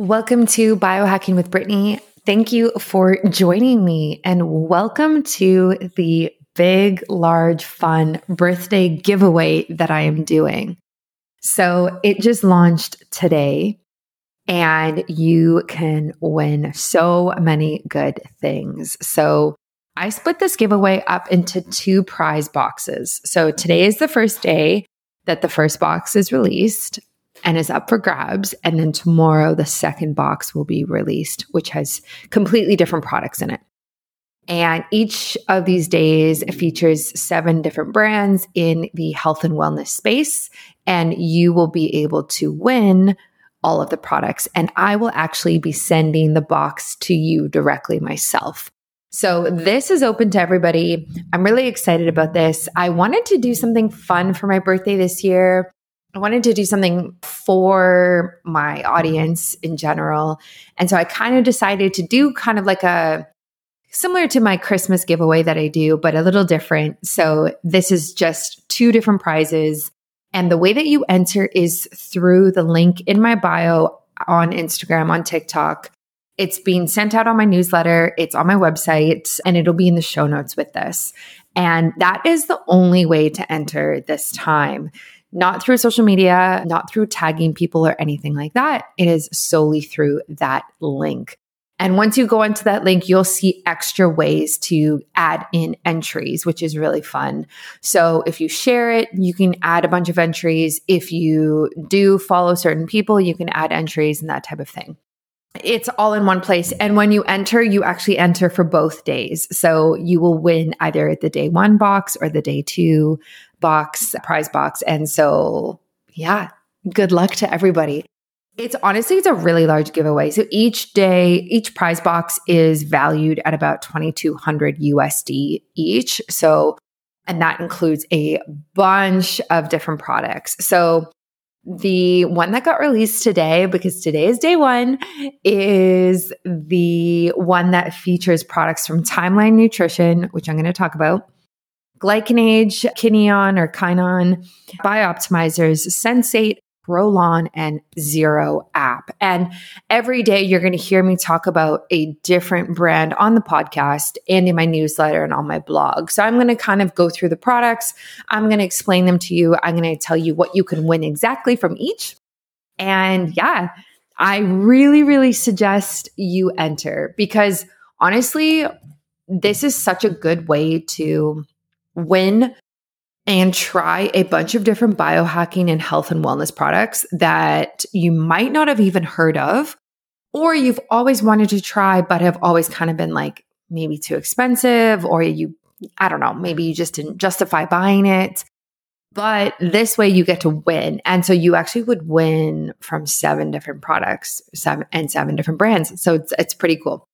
Welcome to Biohacking with Brittany. Thank you for joining me and welcome to the big, large, fun birthday giveaway that I am doing. So it just launched today and you can win so many good things. So I split this giveaway up into two prize boxes. So today is the first day that the first box is released and is up for grabs. And then tomorrow, the second box will be released, which has completely different products in it. And each of these days features seven different brands in the health and wellness space. And you will be able to win all of the products. And I will actually be sending the box to you directly myself. So this is open to everybody. I'm really excited about this. I wanted to do something fun for my birthday this year. I wanted to do something for my audience in general. And so I kind of decided to do kind of like a similar to my Christmas giveaway that I do, but a little different. So this is just two different prizes. And the way that you enter is through the link in my bio on Instagram, on TikTok. It's being sent out on my newsletter, it's on my website, and it'll be in the show notes with this. And that is the only way to enter this time not through social media, not through tagging people or anything like that. It is solely through that link. And once you go into that link, you'll see extra ways to add in entries, which is really fun. So if you share it, you can add a bunch of entries. If you do follow certain people, you can add entries and that type of thing. It's all in one place. And when you enter, you actually enter for both days. So you will win either the day one box or the day two box, prize box. And so, yeah, good luck to everybody. It's honestly, it's a really large giveaway. So each day, each prize box is valued at about 2200 USD each. So, and that includes a bunch of different products. So the one that got released today, because today is day one, is the one that features products from Timeline Nutrition, which I'm going to talk about. GlycanAge, Kineon or Kinon, Bioptimizers, Sensate, Prolon, and Zero app. And every day you're going to hear me talk about a different brand on the podcast and in my newsletter and on my blog. So I'm going to kind of go through the products. I'm going to explain them to you. I'm going to tell you what you can win exactly from each. And yeah, I really, really suggest you enter because honestly, this is such a good way to win and try a bunch of different biohacking and health and wellness products that you might not have even heard of, or you've always wanted to try, but have always kind of been like maybe too expensive, or you, I don't know, maybe you just didn't justify buying it. But this way you get to win. And so you actually would win from seven different products seven, and seven different brands. So it's, it's pretty cool.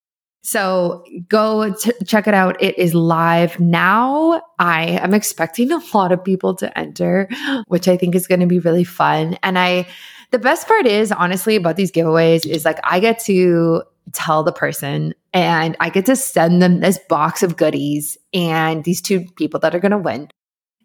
So go t- check it out. It is live now. I am expecting a lot of people to enter, which I think is going to be really fun. And I, the best part is honestly about these giveaways is like I get to tell the person and I get to send them this box of goodies and these two people that are going to win.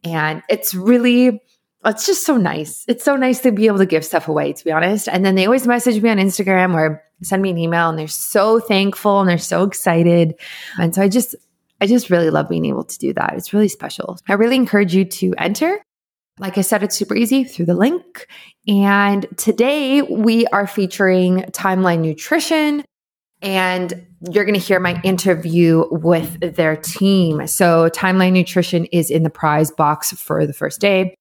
And it's really, it's just so nice. It's so nice to be able to give stuff away, to be honest. And then they always message me on Instagram or send me an email and they're so thankful and they're so excited. And so I just, I just really love being able to do that. It's really special. I really encourage you to enter. Like I said, it's super easy through the link. And today we are featuring Timeline Nutrition. And you're going to hear my interview with their team. So, Timeline Nutrition is in the prize box for the first day.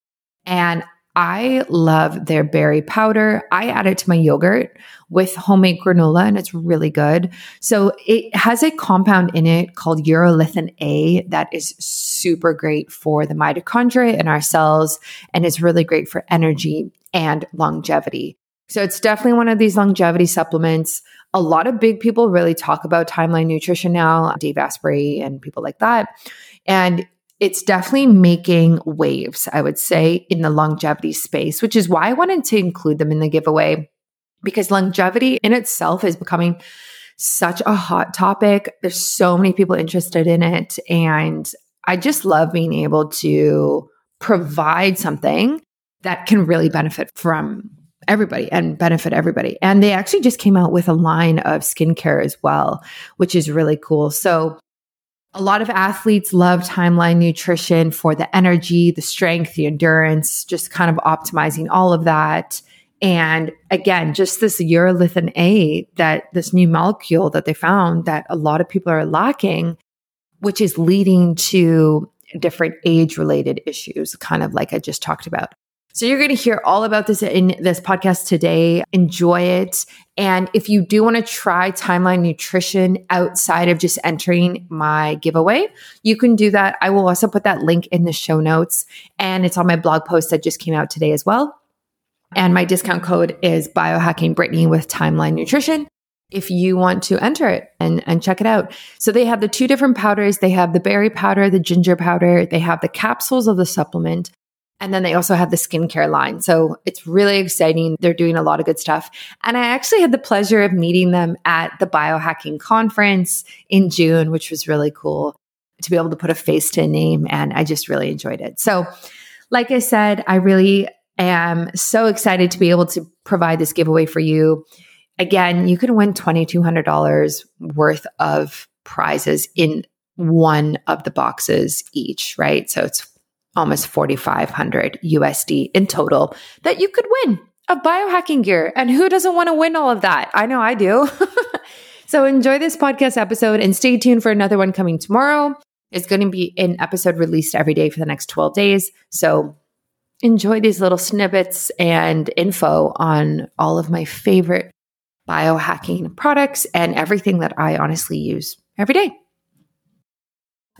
And I love their berry powder. I add it to my yogurt with homemade granola and it's really good. So it has a compound in it called urolithin A that is super great for the mitochondria in our cells and is really great for energy and longevity. So it's definitely one of these longevity supplements. A lot of big people really talk about timeline nutrition now, Dave Asprey and people like that. And it's definitely making waves, I would say, in the longevity space, which is why I wanted to include them in the giveaway because longevity in itself is becoming such a hot topic. There's so many people interested in it. And I just love being able to provide something that can really benefit from everybody and benefit everybody. And they actually just came out with a line of skincare as well, which is really cool. So a lot of athletes love timeline nutrition for the energy, the strength, the endurance, just kind of optimizing all of that. And again, just this urolithin A that this new molecule that they found that a lot of people are lacking, which is leading to different age related issues, kind of like I just talked about. So you're going to hear all about this in this podcast today. Enjoy it. And if you do want to try timeline nutrition outside of just entering my giveaway, you can do that. I will also put that link in the show notes and it's on my blog post that just came out today as well. And my discount code is biohacking Brittany with timeline nutrition if you want to enter it and, and check it out. So they have the two different powders. They have the berry powder, the ginger powder. They have the capsules of the supplement. And then they also have the skincare line. So it's really exciting. They're doing a lot of good stuff. And I actually had the pleasure of meeting them at the biohacking conference in June, which was really cool to be able to put a face to a name. And I just really enjoyed it. So, like I said, I really am so excited to be able to provide this giveaway for you. Again, you can win $2,200 worth of prizes in one of the boxes each, right? So it's almost 4500 USD in total that you could win of biohacking gear. And who doesn't want to win all of that? I know I do. so enjoy this podcast episode and stay tuned for another one coming tomorrow. It's going to be an episode released every day for the next 12 days. So enjoy these little snippets and info on all of my favorite biohacking products and everything that I honestly use every day.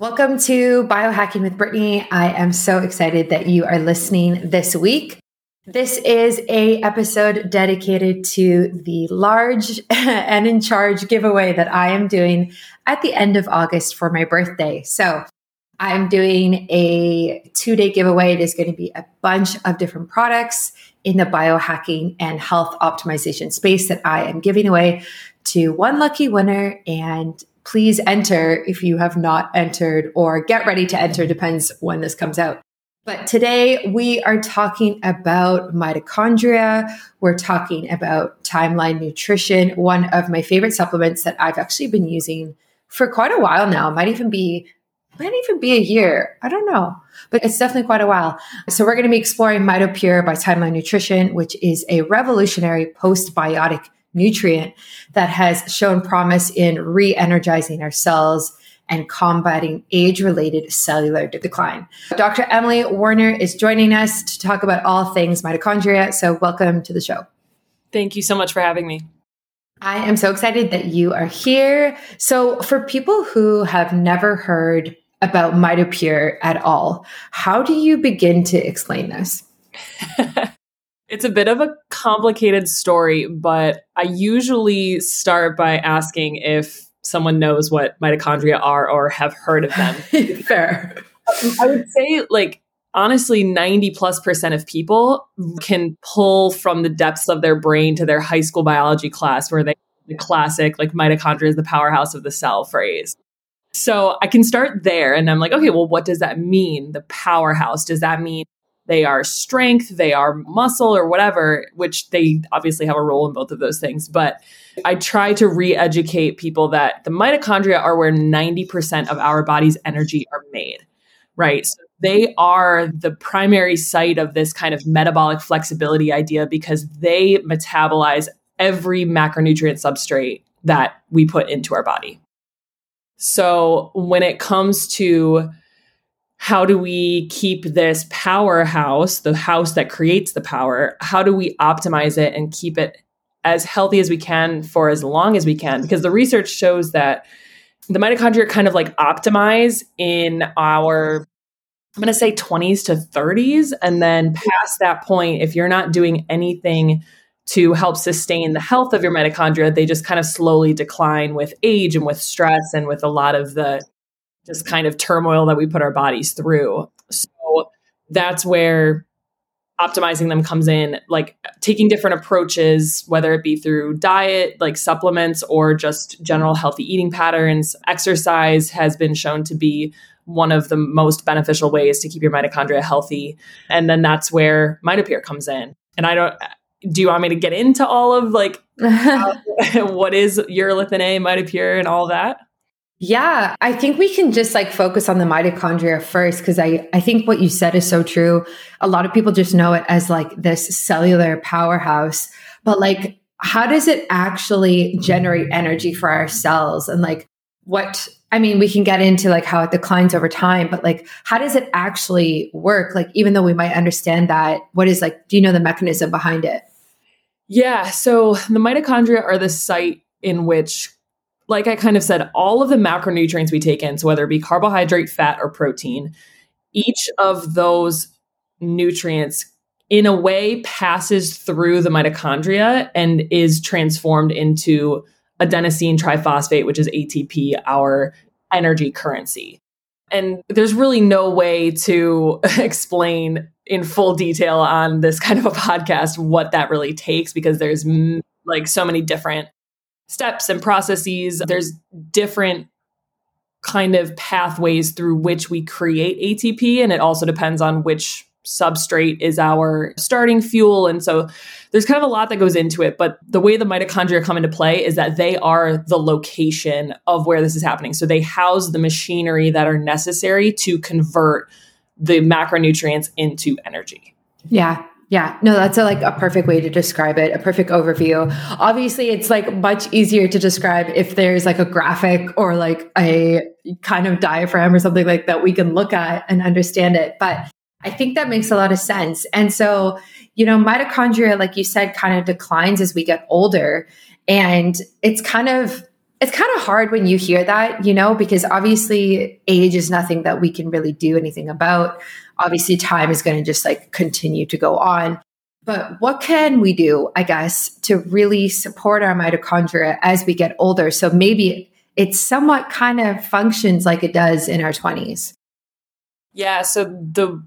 Welcome to Biohacking with Brittany. I am so excited that you are listening this week. This is a episode dedicated to the large and in charge giveaway that I am doing at the end of August for my birthday. So I'm doing a two day giveaway. It is going to be a bunch of different products in the biohacking and health optimization space that I am giving away to one lucky winner. And please enter if you have not entered or get ready to enter, depends when this comes out. But today we are talking about mitochondria. We're talking about timeline nutrition, one of my favorite supplements that I've actually been using for quite a while now. It might even be might even be a year. I don't know, but it's definitely quite a while. So we're going to be exploring MitoPure by Timeline Nutrition, which is a revolutionary postbiotic nutrient that has shown promise in re energizing our cells and combating age related cellular decline. Dr. Emily Werner is joining us to talk about all things mitochondria. So, welcome to the show. Thank you so much for having me. I am so excited that you are here. So, for people who have never heard about MitoPure at all, how do you begin to explain this? It's a bit of a complicated story, but I usually start by asking if someone knows what mitochondria are or have heard of them. Fair. I would say, like, honestly, 90 plus percent of people can pull from the depths of their brain to their high school biology class where they the classic, like, mitochondria is the powerhouse of the cell phrase. So I can start there and I'm like, okay, well, what does that mean? The powerhouse. Does that mean they are strength, they are muscle or whatever, which they obviously have a role in both of those things. But I try to re educate people that the mitochondria are where 90% of our body's energy are made, right? So they are the primary site of this kind of metabolic flexibility idea because they metabolize every macronutrient substrate that we put into our body. So when it comes to how do we keep this powerhouse, the house that creates the power, how do we optimize it and keep it as healthy as we can for as long as we can? Because the research shows that the mitochondria kind of like optimize in our I'm going to say 20s to 30s. And then past that point, if you're not doing anything to help sustain the health of your mitochondria, they just kind of slowly decline with age and with stress and with a lot of the just kind of turmoil that we put our bodies through. So that's where optimizing them comes in, like taking different approaches, whether it be through diet, like supplements, or just general healthy eating patterns. Exercise has been shown to be one of the most beneficial ways to keep your mitochondria healthy. And then that's where MitoPure comes in. And I don't do you want me to get into all of like what is urolithin A, mitopure, and all that? Yeah, I think we can just like focus on the mitochondria first because I, I think what you said is so true. A lot of people just know it as like this cellular powerhouse, but like, how does it actually generate energy for our cells? And like, what, I mean, we can get into like how it declines over time, but like, how does it actually work? Like, even though we might understand that, what is like, do you know the mechanism behind it? Yeah. So the mitochondria are the site in which like I kind of said, all of the macronutrients we take in, so whether it be carbohydrate, fat, or protein, each of those nutrients in a way passes through the mitochondria and is transformed into adenosine triphosphate, which is ATP, our energy currency. And there's really no way to explain in full detail on this kind of a podcast what that really takes because there's like so many different steps and processes. There's different kind of pathways through which we create ATP, and it also depends on which substrate is our starting fuel. And so there's kind of a lot that goes into it. But the way the mitochondria come into play is that they are the location of where this is happening. So they house the machinery that are necessary to convert the macronutrients into energy. Yeah. Yeah, no, that's a, like a perfect way to describe it, a perfect overview. Obviously, it's like much easier to describe if there's like a graphic or like a kind of diagram or something like that we can look at and understand it. But I think that makes a lot of sense. And so, you know, mitochondria, like you said, kind of declines as we get older. And it's kind of it's kind of hard when you hear that, you know, because obviously age is nothing that we can really do anything about obviously time is going to just like continue to go on. But what can we do, I guess, to really support our mitochondria as we get older? So maybe it somewhat kind of functions like it does in our 20s. Yeah. So the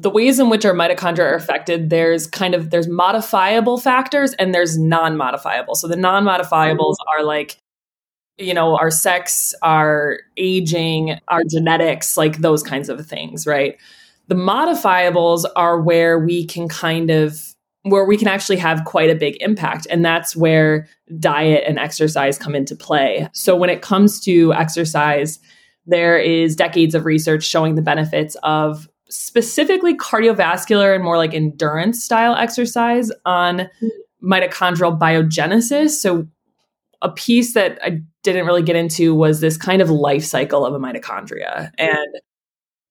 the ways in which our mitochondria are affected, there's kind of there's modifiable factors and there's non-modifiable. So the non-modifiables mm-hmm. are like you know, our sex, our aging, our genetics, like those kinds of things, right? The modifiables are where we can kind of where we can actually have quite a big impact. And that's where diet and exercise come into play. So when it comes to exercise, there is decades of research showing the benefits of specifically cardiovascular and more like endurance style exercise on mitochondrial biogenesis. So a piece that I didn't really get into was this kind of life cycle of a mitochondria. Mm-hmm. And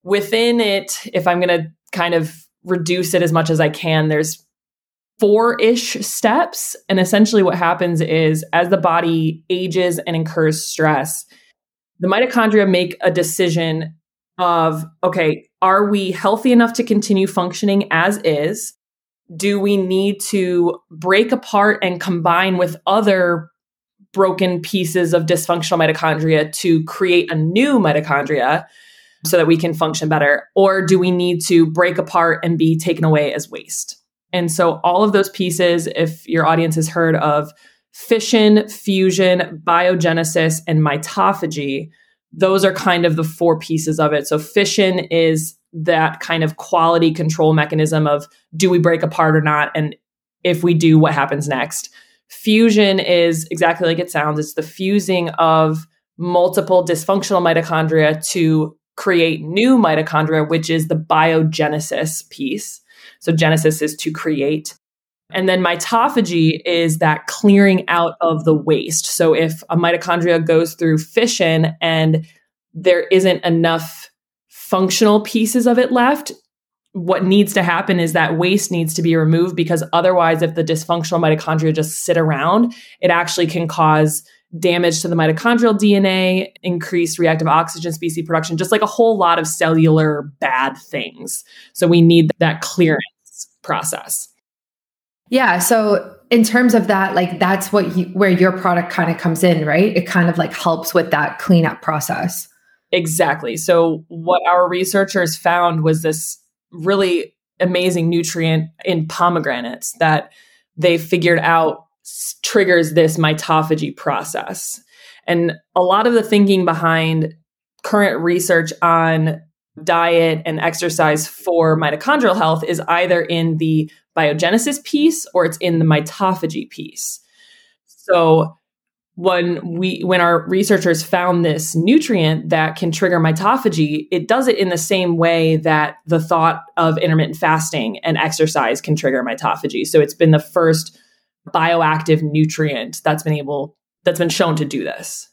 within it, if I'm going to kind of reduce it as much as I can, there's four ish steps. And essentially, what happens is as the body ages and incurs stress, the mitochondria make a decision of okay, are we healthy enough to continue functioning as is? Do we need to break apart and combine with other broken pieces of dysfunctional mitochondria to create a new mitochondria? so that we can function better? Or do we need to break apart and be taken away as waste? And so, all of those pieces, if your audience has heard of fission, fusion, biogenesis, and mitophagy, those are kind of the four pieces of it. So, fission is that kind of quality control mechanism of do we break apart or not? And if we do, what happens next? Fusion is exactly like it sounds it's the fusing of multiple dysfunctional mitochondria to create new mitochondria, which is the biogenesis piece. So, genesis is to create. And then mitophagy is that clearing out of the waste. So, if a mitochondria goes through fission and there isn't enough functional pieces of it left, what needs to happen is that waste needs to be removed because otherwise, if the dysfunctional mitochondria just sit around, it actually can cause damage to the mitochondrial DNA, increased reactive oxygen species production, just like a whole lot of cellular bad things. So we need that clearance process. Yeah. So in terms of that, like that's what you, where your product kind of comes in, right? It kind of like helps with that cleanup process. Exactly. So what our researchers found was this really amazing nutrient in pomegranates that they figured out triggers this mitophagy process. And a lot of the thinking behind current research on diet and exercise for mitochondrial health is either in the biogenesis piece or it's in the mitophagy piece. So when we when our researchers found this nutrient that can trigger mitophagy it does it in the same way that the thought of intermittent fasting and exercise can trigger mitophagy. So it's been the first bioactive nutrient that's been able that's been shown to do this.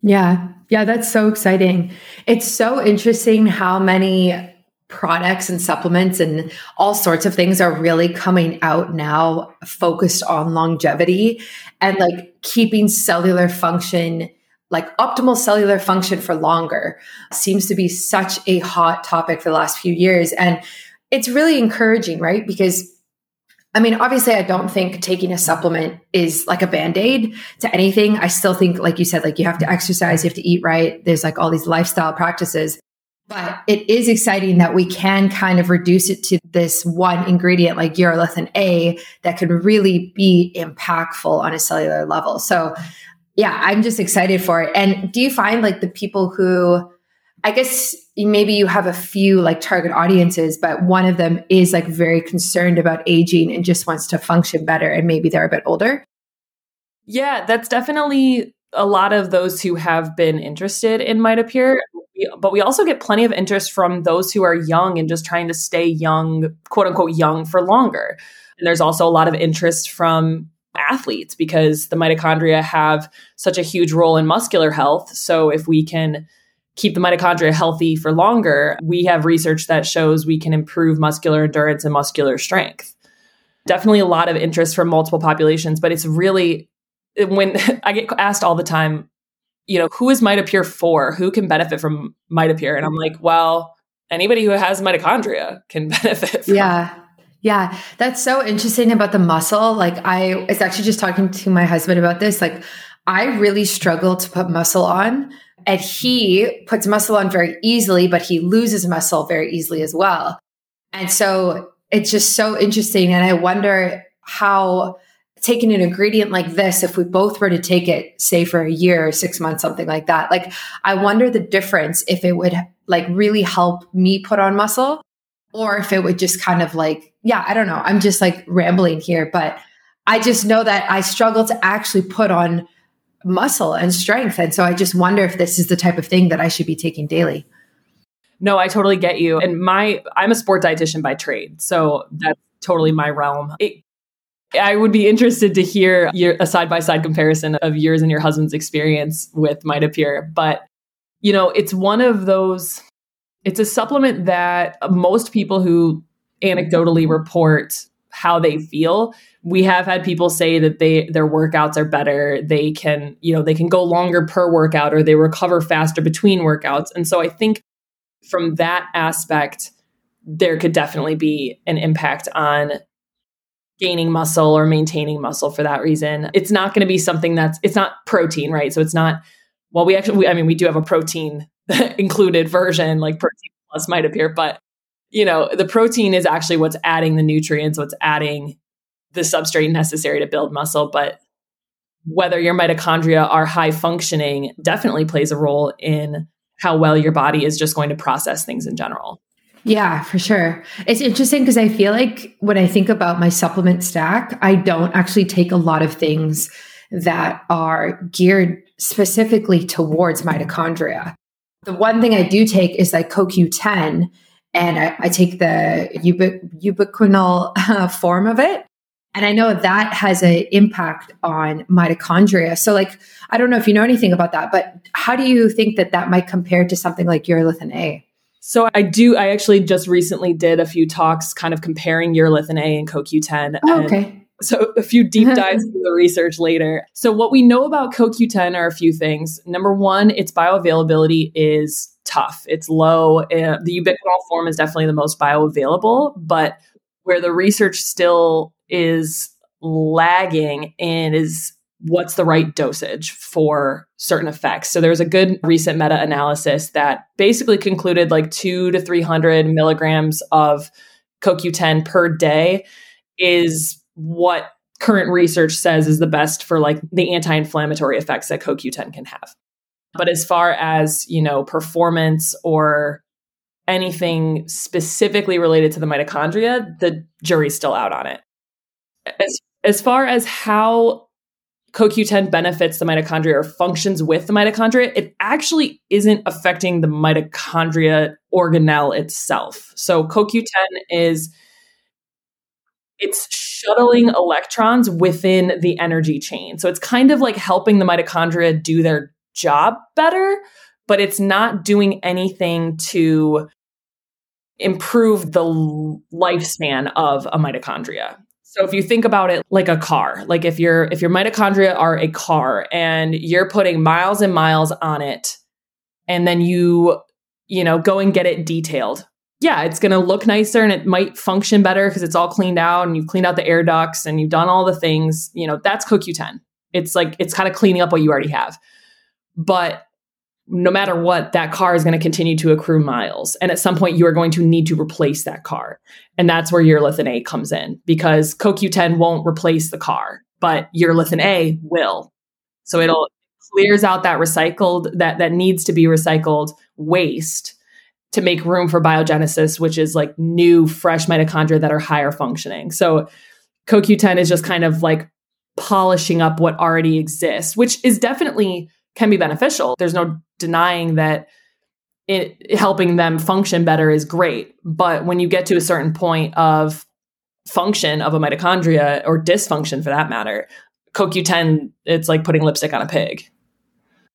Yeah. Yeah that's so exciting. It's so interesting how many products and supplements and all sorts of things are really coming out now focused on longevity and like keeping cellular function like optimal cellular function for longer seems to be such a hot topic for the last few years and it's really encouraging right because I mean, obviously, I don't think taking a supplement is like a band aid to anything. I still think, like you said, like you have to exercise, you have to eat right. There's like all these lifestyle practices. But it is exciting that we can kind of reduce it to this one ingredient like urolithin A that can really be impactful on a cellular level. So, yeah, I'm just excited for it. And do you find like the people who, I guess maybe you have a few like target audiences, but one of them is like very concerned about aging and just wants to function better and maybe they're a bit older? Yeah, that's definitely a lot of those who have been interested in MitoPure but we also get plenty of interest from those who are young and just trying to stay young, quote unquote, young for longer. And there's also a lot of interest from athletes because the mitochondria have such a huge role in muscular health. So if we can keep the mitochondria healthy for longer, we have research that shows we can improve muscular endurance and muscular strength. Definitely a lot of interest from multiple populations, but it's really when I get asked all the time, you know, who is MitoPure for? Who can benefit from MitoPure? And I'm like, well, anybody who has mitochondria can benefit. From. Yeah. Yeah. That's so interesting about the muscle. Like I was actually just talking to my husband about this. Like I really struggle to put muscle on and he puts muscle on very easily, but he loses muscle very easily as well. And so it's just so interesting. And I wonder how taking an ingredient like this, if we both were to take it, say for a year or six months, something like that, like I wonder the difference if it would like really help me put on muscle or if it would just kind of like, yeah, I don't know. I'm just like rambling here, but I just know that I struggle to actually put on muscle and strength. And so I just wonder if this is the type of thing that I should be taking daily. No, I totally get you. And my I'm a sport dietitian by trade. So that's totally my realm. It I would be interested to hear your, a side by side comparison of yours and your husband's experience with Mitopure. But, you know, it's one of those, it's a supplement that most people who anecdotally report how they feel we have had people say that they their workouts are better they can you know they can go longer per workout or they recover faster between workouts and so i think from that aspect there could definitely be an impact on gaining muscle or maintaining muscle for that reason. It's not going to be something that's it's not protein, right? So it's not well we actually we, I mean we do have a protein included version like protein plus Mitopure, but you know, the protein is actually what's adding the nutrients, what's adding the substrate necessary to build muscle, but whether your mitochondria are high functioning definitely plays a role in how well your body is just going to process things in general. Yeah, for sure. It's interesting because I feel like when I think about my supplement stack, I don't actually take a lot of things that are geared specifically towards mitochondria. The one thing I do take is like CoQ10, and I, I take the ubic- ubiquinol uh, form of it. And I know that has an impact on mitochondria. So, like, I don't know if you know anything about that, but how do you think that that might compare to something like urolithin A? So I do. I actually just recently did a few talks, kind of comparing urolithin A and CoQ10. Oh, okay. So a few deep dives into the research later. So what we know about CoQ10 are a few things. Number one, its bioavailability is tough. It's low. Uh, the ubiquinol form is definitely the most bioavailable, but where the research still is lagging and is what's the right dosage for certain effects. So there's a good recent meta analysis that basically concluded like two to 300 milligrams of CoQ10 per day is what current research says is the best for like the anti inflammatory effects that CoQ10 can have. But as far as, you know, performance or anything specifically related to the mitochondria, the jury's still out on it. As, as far as how CoQ10 benefits the mitochondria or functions with the mitochondria, it actually isn't affecting the mitochondria organelle itself. So CoQ10 is it's shuttling electrons within the energy chain. So it's kind of like helping the mitochondria do their job better, but it's not doing anything to improve the lifespan of a mitochondria. So if you think about it like a car, like if your if your mitochondria are a car and you're putting miles and miles on it and then you you know go and get it detailed. Yeah, it's going to look nicer and it might function better because it's all cleaned out and you've cleaned out the air ducts and you've done all the things, you know, that's CoQ10. It's like it's kind of cleaning up what you already have. But no matter what, that car is going to continue to accrue miles. And at some point, you are going to need to replace that car. And that's where urolithin A comes in because CoQ10 won't replace the car, but urolithin A will. So it'll clears out that recycled, that, that needs to be recycled waste to make room for biogenesis, which is like new, fresh mitochondria that are higher functioning. So CoQ10 is just kind of like polishing up what already exists, which is definitely can be beneficial. There's no denying that it helping them function better is great. But when you get to a certain point of function of a mitochondria or dysfunction for that matter, CoQ10, it's like putting lipstick on a pig.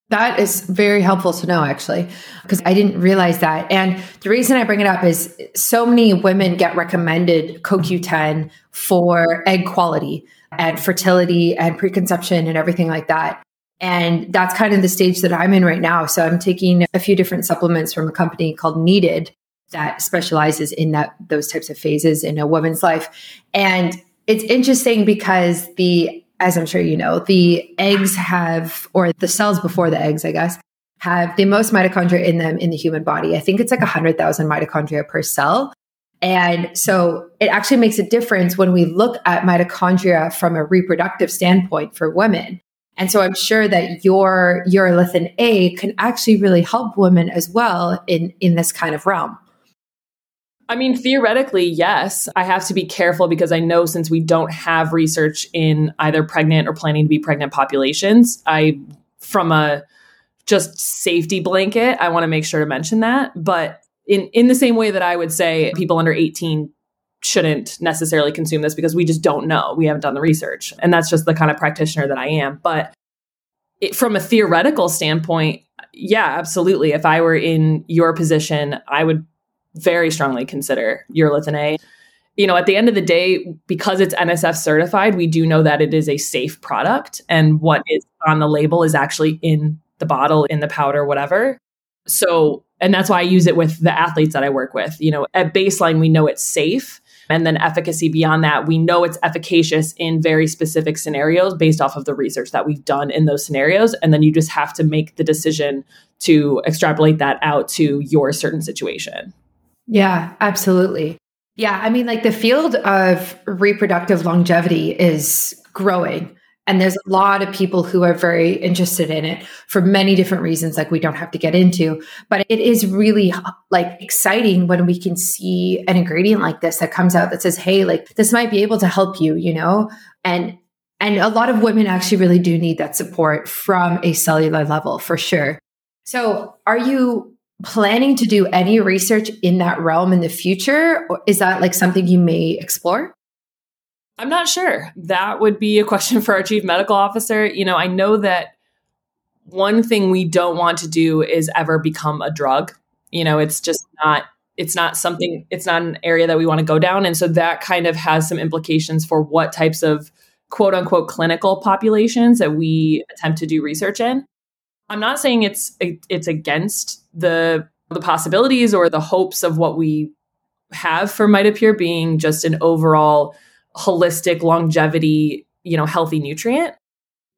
That is very helpful to know, actually, because I didn't realize that. And the reason I bring it up is so many women get recommended CoQ10 for egg quality and fertility and preconception and everything like that. And that's kind of the stage that I'm in right now. So I'm taking a few different supplements from a company called Needed that specializes in that those types of phases in a woman's life. And it's interesting because the as I'm sure you know, the eggs have or the cells before the eggs, I guess, have the most mitochondria in them in the human body. I think it's like 100,000 mitochondria per cell. And so it actually makes a difference when we look at mitochondria from a reproductive standpoint for women. And so I'm sure that your your urolithin A can actually really help women as well in, in this kind of realm. I mean, theoretically, yes. I have to be careful because I know since we don't have research in either pregnant or planning to be pregnant populations, I, from a just safety blanket, I want to make sure to mention that. But in, in the same way that I would say people under 18 shouldn't necessarily consume this because we just don't know. We haven't done the research. And that's just the kind of practitioner that I am. But it, from a theoretical standpoint, yeah, absolutely. If I were in your position, I would very strongly consider urolithin A. You know, at the end of the day, because it's NSF certified, we do know that it is a safe product and what is on the label is actually in the bottle, in the powder, whatever. So, and that's why I use it with the athletes that I work with. You know, at baseline, we know it's safe and then efficacy beyond that, we know it's efficacious in very specific scenarios based off of the research that we've done in those scenarios. And then you just have to make the decision to extrapolate that out to your certain situation. Yeah, absolutely. Yeah, I mean, like the field of reproductive longevity is growing. And there's a lot of people who are very interested in it for many different reasons, like we don't have to get into. But it is really like exciting when we can see an ingredient like this that comes out that says, hey, like this might be able to help you, you know? And and a lot of women actually really do need that support from a cellular level for sure. So are you planning to do any research in that realm in the future? Or is that like something you may explore? I'm not sure. That would be a question for our chief medical officer. You know, I know that one thing we don't want to do is ever become a drug. You know, it's just not it's not something it's not an area that we want to go down and so that kind of has some implications for what types of quote unquote clinical populations that we attempt to do research in. I'm not saying it's it's against the the possibilities or the hopes of what we have for Mitopure being just an overall holistic longevity, you know, healthy nutrient.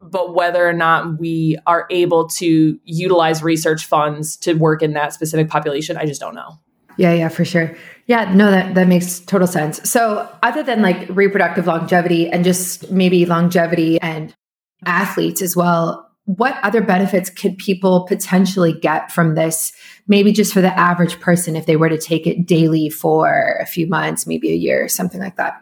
But whether or not we are able to utilize research funds to work in that specific population, I just don't know. Yeah, yeah, for sure. Yeah, no, that, that makes total sense. So, other than like reproductive longevity and just maybe longevity and athletes as well, what other benefits could people potentially get from this? Maybe just for the average person, if they were to take it daily for a few months, maybe a year, something like that.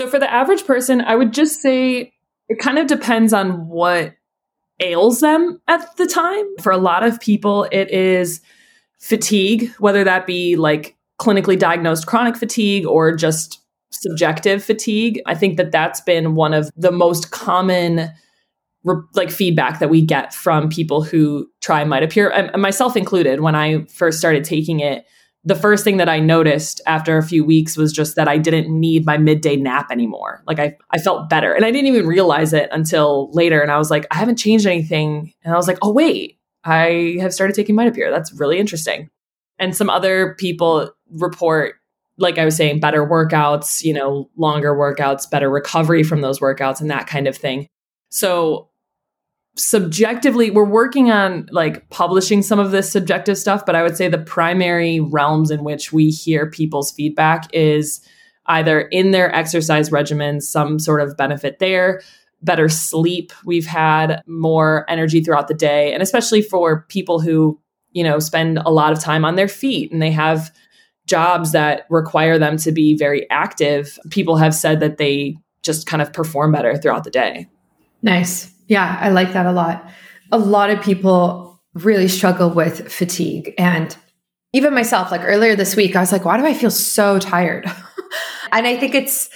So, for the average person, I would just say it kind of depends on what ails them at the time. For a lot of people, it is fatigue, whether that be like clinically diagnosed chronic fatigue or just subjective fatigue. I think that that's been one of the most common like feedback that we get from people who try Mitopure, and myself included. When I first started taking it, the first thing that I noticed after a few weeks was just that I didn't need my midday nap anymore. Like I, I felt better. And I didn't even realize it until later. And I was like, I haven't changed anything. And I was like, oh, wait, I have started taking Mitopure. That's really interesting. And some other people report, like I was saying, better workouts, you know, longer workouts, better recovery from those workouts, and that kind of thing. So subjectively we're working on like publishing some of this subjective stuff but i would say the primary realms in which we hear people's feedback is either in their exercise regimens some sort of benefit there better sleep we've had more energy throughout the day and especially for people who you know spend a lot of time on their feet and they have jobs that require them to be very active people have said that they just kind of perform better throughout the day. Nice yeah, I like that a lot. A lot of people really struggle with fatigue. And even myself, like earlier this week, I was like, why do I feel so tired? and I think it's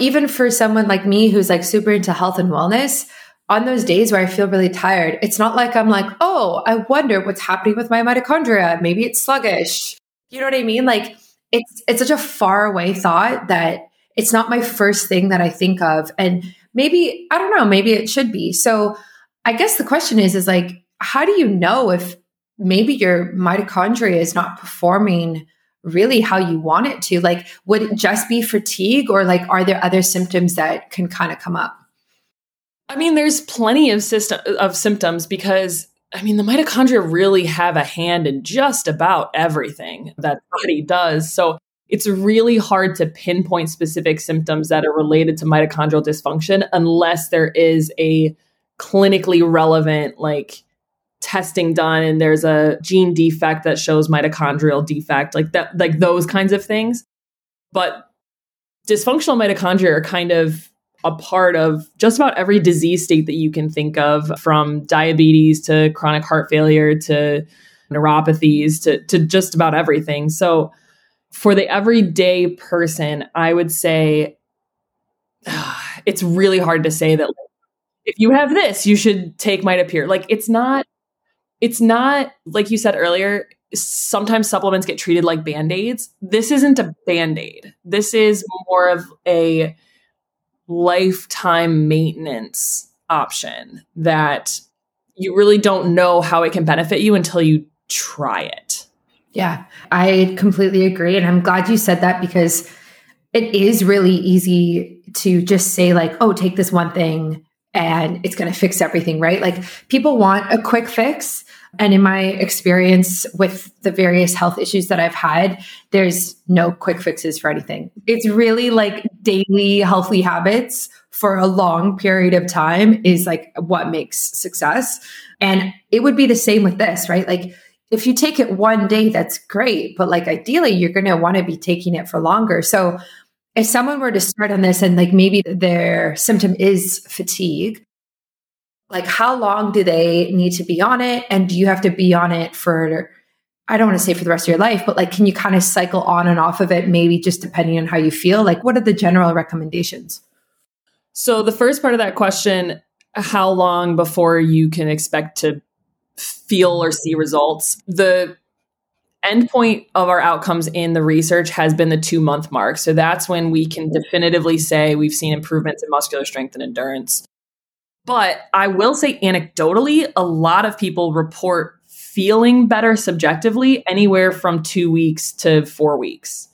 even for someone like me who's like super into health and wellness, on those days where I feel really tired, it's not like I'm like, oh, I wonder what's happening with my mitochondria. Maybe it's sluggish. You know what I mean? Like it's it's such a far away thought that it's not my first thing that I think of. And maybe i don't know maybe it should be. So i guess the question is is like how do you know if maybe your mitochondria is not performing really how you want it to? Like would it just be fatigue or like are there other symptoms that can kind of come up? I mean there's plenty of system of symptoms because i mean the mitochondria really have a hand in just about everything that body does. So it's really hard to pinpoint specific symptoms that are related to mitochondrial dysfunction unless there is a clinically relevant like testing done and there's a gene defect that shows mitochondrial defect like that like those kinds of things. But dysfunctional mitochondria are kind of a part of just about every disease state that you can think of from diabetes to chronic heart failure to neuropathies to to just about everything. So for the everyday person, I would say it's really hard to say that like, if you have this, you should take Mitopure. Like it's not, it's not like you said earlier. Sometimes supplements get treated like band aids. This isn't a band aid. This is more of a lifetime maintenance option that you really don't know how it can benefit you until you try it. Yeah, I completely agree. And I'm glad you said that because it is really easy to just say, like, oh, take this one thing and it's going to fix everything, right? Like people want a quick fix. And in my experience with the various health issues that I've had, there's no quick fixes for anything. It's really like daily healthy habits for a long period of time is like what makes success. And it would be the same with this, right? Like if you take it one day, that's great. But like ideally, you're going to want to be taking it for longer. So if someone were to start on this and like maybe their symptom is fatigue, like how long do they need to be on it? And do you have to be on it for, I don't want to say for the rest of your life, but like, can you kind of cycle on and off of it, maybe just depending on how you feel? Like, what are the general recommendations? So, the first part of that question, how long before you can expect to feel or see results. The endpoint of our outcomes in the research has been the two month mark. So that's when we can definitively say we've seen improvements in muscular strength and endurance. But I will say anecdotally, a lot of people report feeling better subjectively anywhere from two weeks to four weeks.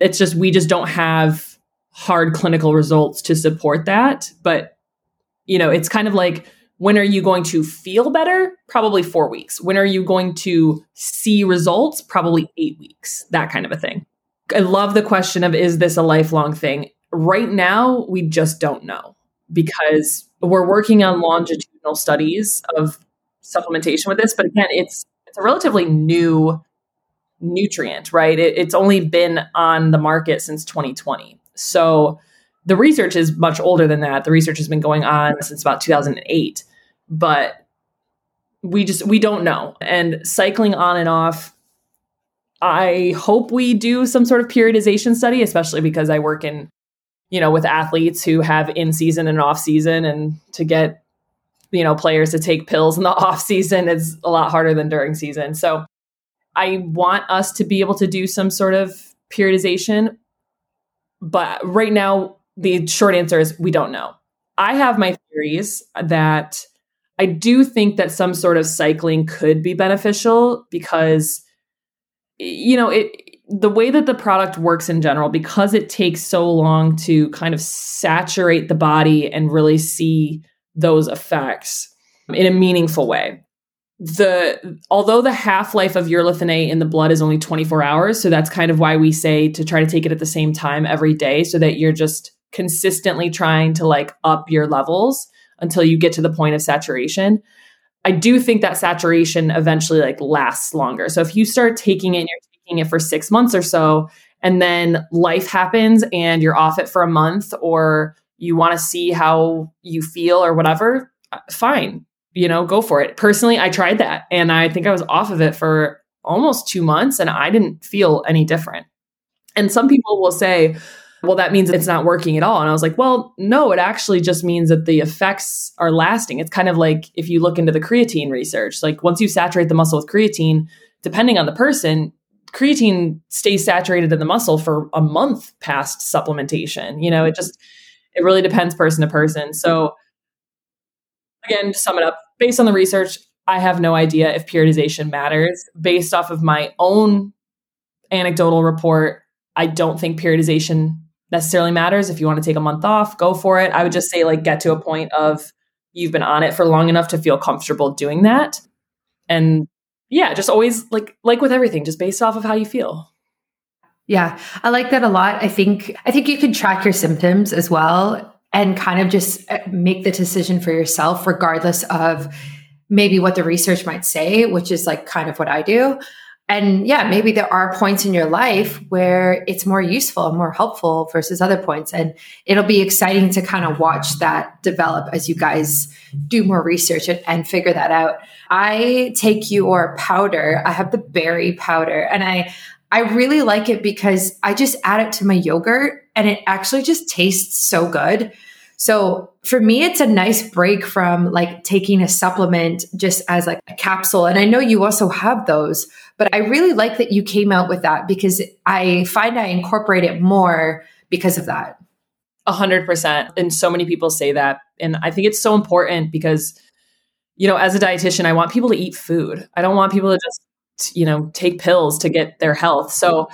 It's just, we just don't have hard clinical results to support that. But, you know, it's kind of like when are you going to feel better? Probably four weeks. When are you going to see results? Probably eight weeks, that kind of a thing. I love the question of is this a lifelong thing? Right now, we just don't know because we're working on longitudinal studies of supplementation with this, but again, it's it's a relatively new nutrient, right? It, it's only been on the market since 2020. So the research is much older than that. The research has been going on since about 2008, but we just we don't know. And cycling on and off I hope we do some sort of periodization study, especially because I work in, you know, with athletes who have in season and off season and to get, you know, players to take pills in the off season is a lot harder than during season. So I want us to be able to do some sort of periodization. But right now, the short answer is we don't know. I have my theories that I do think that some sort of cycling could be beneficial because, you know, it the way that the product works in general, because it takes so long to kind of saturate the body and really see those effects in a meaningful way. The although the half-life of urolithin A in the blood is only 24 hours, so that's kind of why we say to try to take it at the same time every day so that you're just consistently trying to like up your levels until you get to the point of saturation. I do think that saturation eventually like lasts longer. So if you start taking it and you're taking it for 6 months or so and then life happens and you're off it for a month or you want to see how you feel or whatever, uh, fine you know, go for it. Personally, I tried that and I think I was off of it for almost two months and I didn't feel any different. And some people will say, well, that means it's not working at all. And I was like, well, no, it actually just means that the effects are lasting. It's kind of like if you look into the creatine research, like once you saturate the muscle with creatine, depending on the person, creatine stays saturated in the muscle for a month past supplementation. You know, it just, it really depends person to person. So, again, to sum it up, based on the research, I have no idea if periodization matters. Based off of my own anecdotal report, I don't think periodization necessarily matters. If you want to take a month off, go for it. I would just say, like, get to a point of you've been on it for long enough to feel comfortable doing that. And yeah, just always like like with everything, just based off of how you feel. Yeah, I like that a lot. I think I think you can track your symptoms as well and kind of just uh, make the decision for yourself, regardless of maybe what the research might say, which is like kind of what I do. And yeah, maybe there are points in your life where it's more useful, and more helpful versus other points. And it'll be exciting to kind of watch that develop as you guys do more research and, and figure that out. I take your powder. I have the berry powder and I, I really like it because I just add it to my yogurt and it actually just tastes so good. So for me, it's a nice break from like taking a supplement just as like a capsule. And I know you also have those, but I really like that you came out with that because I find I incorporate it more because of that. A hundred percent. And so many people say that. And I think it's so important because, you know, as a dietitian, I want people to eat food. I don't want people to just, you know, take pills to get their health. So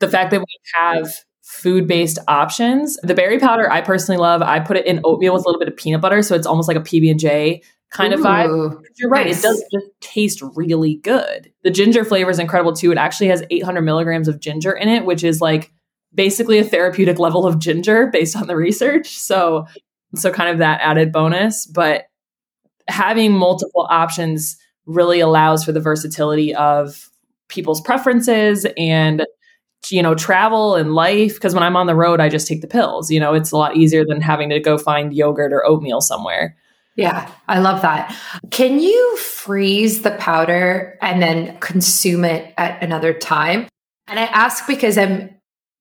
the fact that we have food based options. The berry powder I personally love. I put it in oatmeal with a little bit of peanut butter, so it's almost like a PB and J kind Ooh, of vibe. You're right; nice. it does just taste really good. The ginger flavor is incredible too. It actually has 800 milligrams of ginger in it, which is like basically a therapeutic level of ginger based on the research. So, so kind of that added bonus, but having multiple options really allows for the versatility of people's preferences and you know, travel and life. Because when I'm on the road, I just take the pills. You know, it's a lot easier than having to go find yogurt or oatmeal somewhere. Yeah, I love that. Can you freeze the powder and then consume it at another time? And I ask because I'm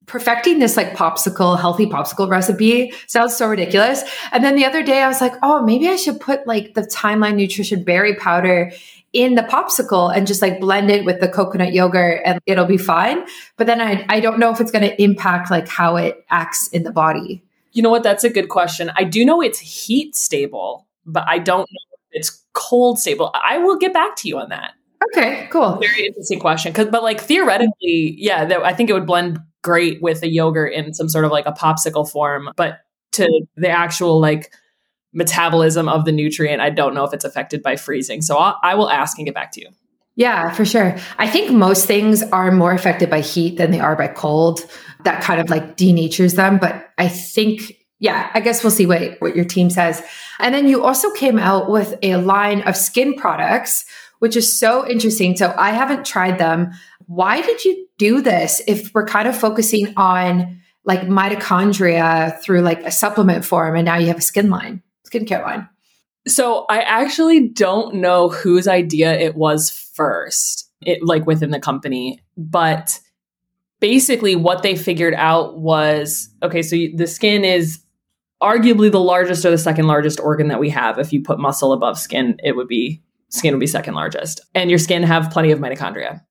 perfecting this like popsicle, healthy popsicle recipe. Sounds so ridiculous. And then the other day I was like, oh, maybe I should put like the Timeline Nutrition berry powder in the popsicle and just like blend it with the coconut yogurt and it'll be fine. But then I, I don't know if it's going to impact like how it acts in the body. You know what? That's a good question. I do know it's heat stable, but I don't know if it's cold stable. I will get back to you on that. Okay, cool. Very interesting question. Cause, but like theoretically, yeah, that, I think it would blend great with a yogurt in some sort of like a popsicle form. But to the actual like metabolism of the nutrient, I don't know if it's affected by freezing. So I'll, I will ask and get back to you. Yeah, for sure. I think most things are more affected by heat than they are by cold. That kind of like denatures them. But I think yeah, I guess we'll see what, what your team says. And then you also came out with a line of skin products, which is so interesting. So I haven't tried them. Why did you do this if we're kind of focusing on like mitochondria through like a supplement form and now you have a skin line, skincare line? So I actually don't know whose idea it was first, it like within the company, but basically what they figured out was okay, so the skin is arguably the largest or the second largest organ that we have. If you put muscle above skin, it would be skin would be second largest. And your skin have plenty of mitochondria.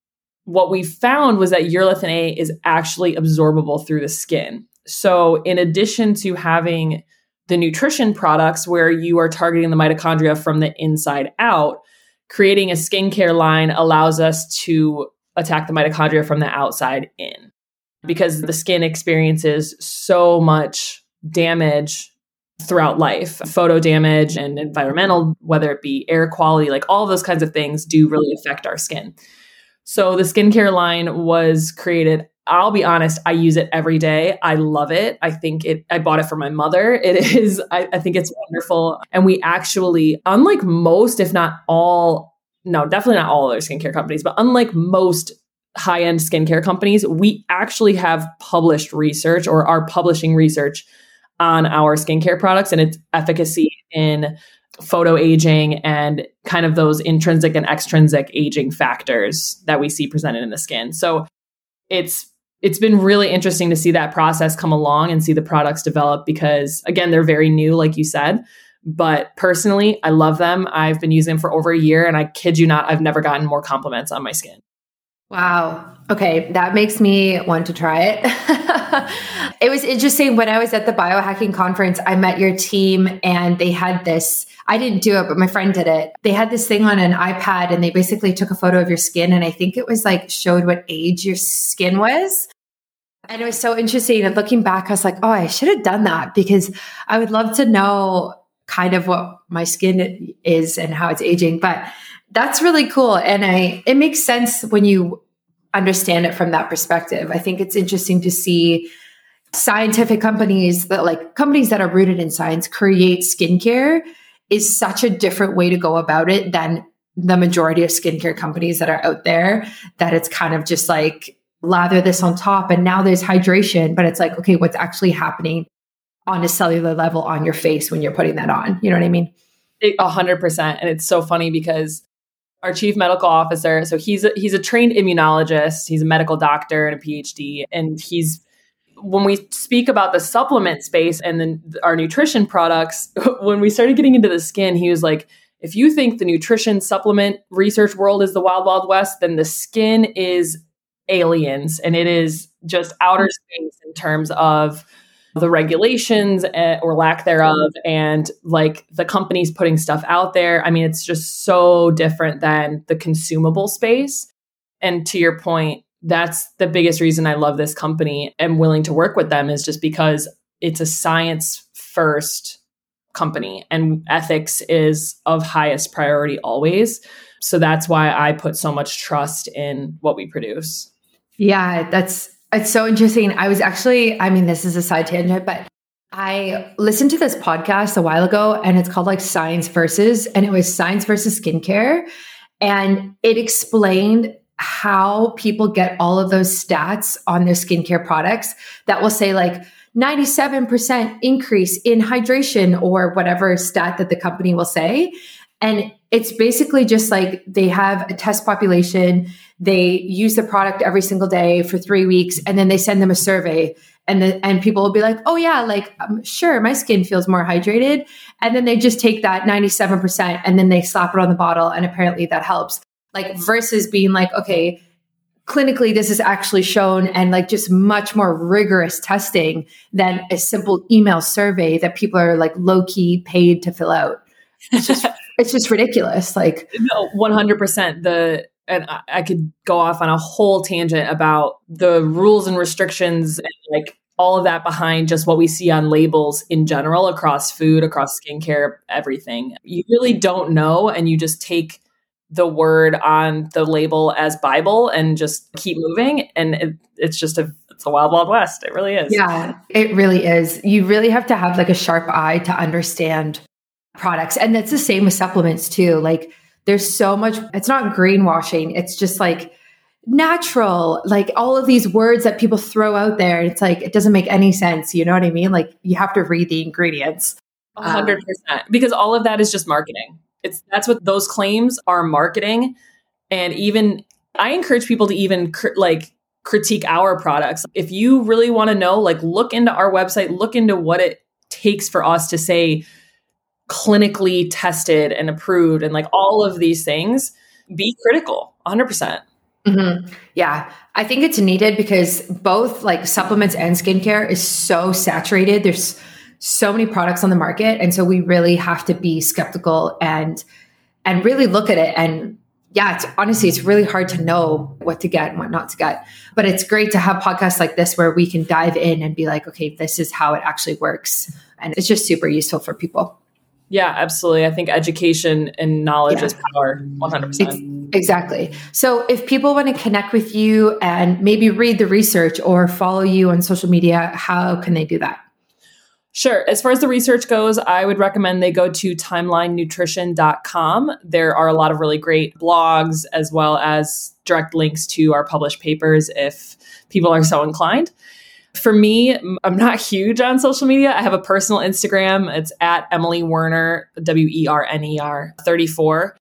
What we found was that urolithin A is actually absorbable through the skin. So in addition to having the nutrition products where you are targeting the mitochondria from the inside out, creating a skincare line allows us to attack the mitochondria from the outside in because the skin experiences so much damage throughout life. Photo damage and environmental whether it be air quality like all those kinds of things do really affect our skin. So the skincare line was created I'll be honest, I use it every day. I love it. I think it, I bought it for my mother. It is, I, I, think it's wonderful. And we actually, unlike most, if not all, no, definitely not all other skincare companies, but unlike most high end skincare companies, we actually have published research or are publishing research on our skincare products and its efficacy in photo aging and kind of those intrinsic and extrinsic aging factors that we see presented in the skin. So it's it's been really interesting to see that process come along and see the products develop because again they're very new like you said. But personally i love them. I've been using them for over a year and i kid you not i've never gotten more compliments on my skin Wow. Okay. That makes me want to try it. it was interesting when I was at the biohacking conference, I met your team and they had this. I didn't do it, but my friend did it. They had this thing on an iPad and they basically took a photo of your skin. And I think it was like showed what age your skin was. And it was so interesting. And looking back, I was like, oh, I should have done that because I would love to know kind of what my skin is and how it's aging. But that's really cool. And I, it makes sense when you understand it from that perspective. I think it's interesting to see scientific companies that like companies that are rooted in science create skincare is such a different way to go about it than the majority of skincare companies that are out there that it's kind of just like lather this on top and now there's hydration but it's like okay what's actually happening on a cellular level on your face when you're putting that on you know what i mean a hundred percent and it's so funny because our chief medical officer. So he's a, he's a trained immunologist. He's a medical doctor and a PhD, and he's when we speak about the supplement space and then our nutrition products. When we started getting into the skin, he was like. If you think the nutrition supplement research world is the wild, wild west, then the skin is aliens and it is just outer space in terms of the regulations eh, or lack thereof and like the companies putting stuff out there. I mean, it's just so different than the consumable space. And to your point, that's the biggest reason I love this company and willing to work with them is just because it's a science first company and ethics is of highest priority always. So that's why I put so much trust in what we produce. Yeah, that's it's so interesting. I was actually, I mean, this is a side tangent, but I listened to this podcast a while ago and it's called like Science Versus, and it was Science versus Skincare. And it explained how people get all of those stats on their skincare products that will say like 97% increase in hydration or whatever stat that the company will say. And it's basically just like they have a test population, they use the product every single day for three weeks, and then they send them a survey. And the, and people will be like, oh yeah, like um, sure, my skin feels more hydrated, and then they just take that ninety seven percent and then they slap it on the bottle, and apparently that helps. Like versus being like, okay, clinically this is actually shown and like just much more rigorous testing than a simple email survey that people are like low key paid to fill out. It's just it's just ridiculous. Like no, one hundred percent. The and I, could go off on a whole tangent about the rules and restrictions and like all of that behind just what we see on labels in general across food, across skincare, everything. You really don't know, and you just take the word on the label as Bible and just keep moving. And it, it's just a it's a wild, wild west. It really is. Yeah, it really is. You really have to have like a sharp eye to understand products. And that's the same with supplements too. Like there's so much, it's not greenwashing. It's just like natural, like all of these words that people throw out there. It's like, it doesn't make any sense. You know what I mean? Like you have to read the ingredients. Um, hundred percent. Because all of that is just marketing. It's that's what those claims are marketing. And even I encourage people to even cr- like critique our products. If you really want to know, like look into our website, look into what it takes for us to say clinically tested and approved and like all of these things, be critical 100%. percent mm-hmm. Yeah, I think it's needed because both like supplements and skincare is so saturated. There's so many products on the market. And so we really have to be skeptical and and really look at it and yeah, it's honestly, it's really hard to know what to get and what not to get. But it's great to have podcasts like this where we can dive in and be like, okay, this is how it actually works. And it's just super useful for people. Yeah, absolutely. I think education and knowledge yeah. is power 100%. Exactly. So if people want to connect with you and maybe read the research or follow you on social media, how can they do that? Sure. As far as the research goes, I would recommend they go to timelinenutrition.com. There are a lot of really great blogs as well as direct links to our published papers if people are so inclined. For me, I'm not huge on social media. I have a personal Instagram. It's at Emily Werner, W E R N E R 34.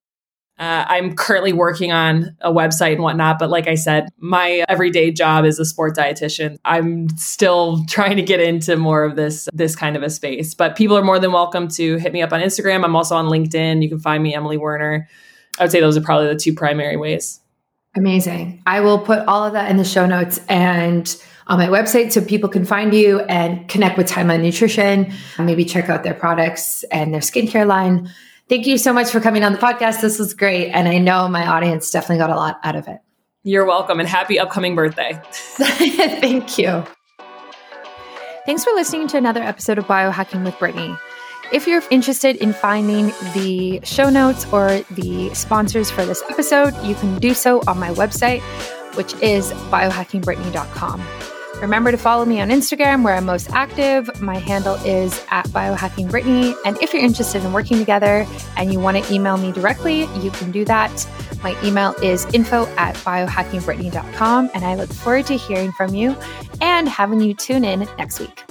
Uh, I'm currently working on a website and whatnot, but like I said, my everyday job is a sport dietitian. I'm still trying to get into more of this this kind of a space. But people are more than welcome to hit me up on Instagram. I'm also on LinkedIn. You can find me Emily Werner. I would say those are probably the two primary ways. Amazing. I will put all of that in the show notes and on my website so people can find you and connect with Timeline Nutrition, maybe check out their products and their skincare line. Thank you so much for coming on the podcast. This was great. And I know my audience definitely got a lot out of it. You're welcome and happy upcoming birthday. Thank you. Thanks for listening to another episode of Biohacking with Brittany. If you're interested in finding the show notes or the sponsors for this episode, you can do so on my website, which is biohackingbrittany.com. Remember to follow me on Instagram where I'm most active. My handle is at biohackingbrittany. And if you're interested in working together and you want to email me directly, you can do that. My email is info at biohackingbrittany.com. And I look forward to hearing from you and having you tune in next week.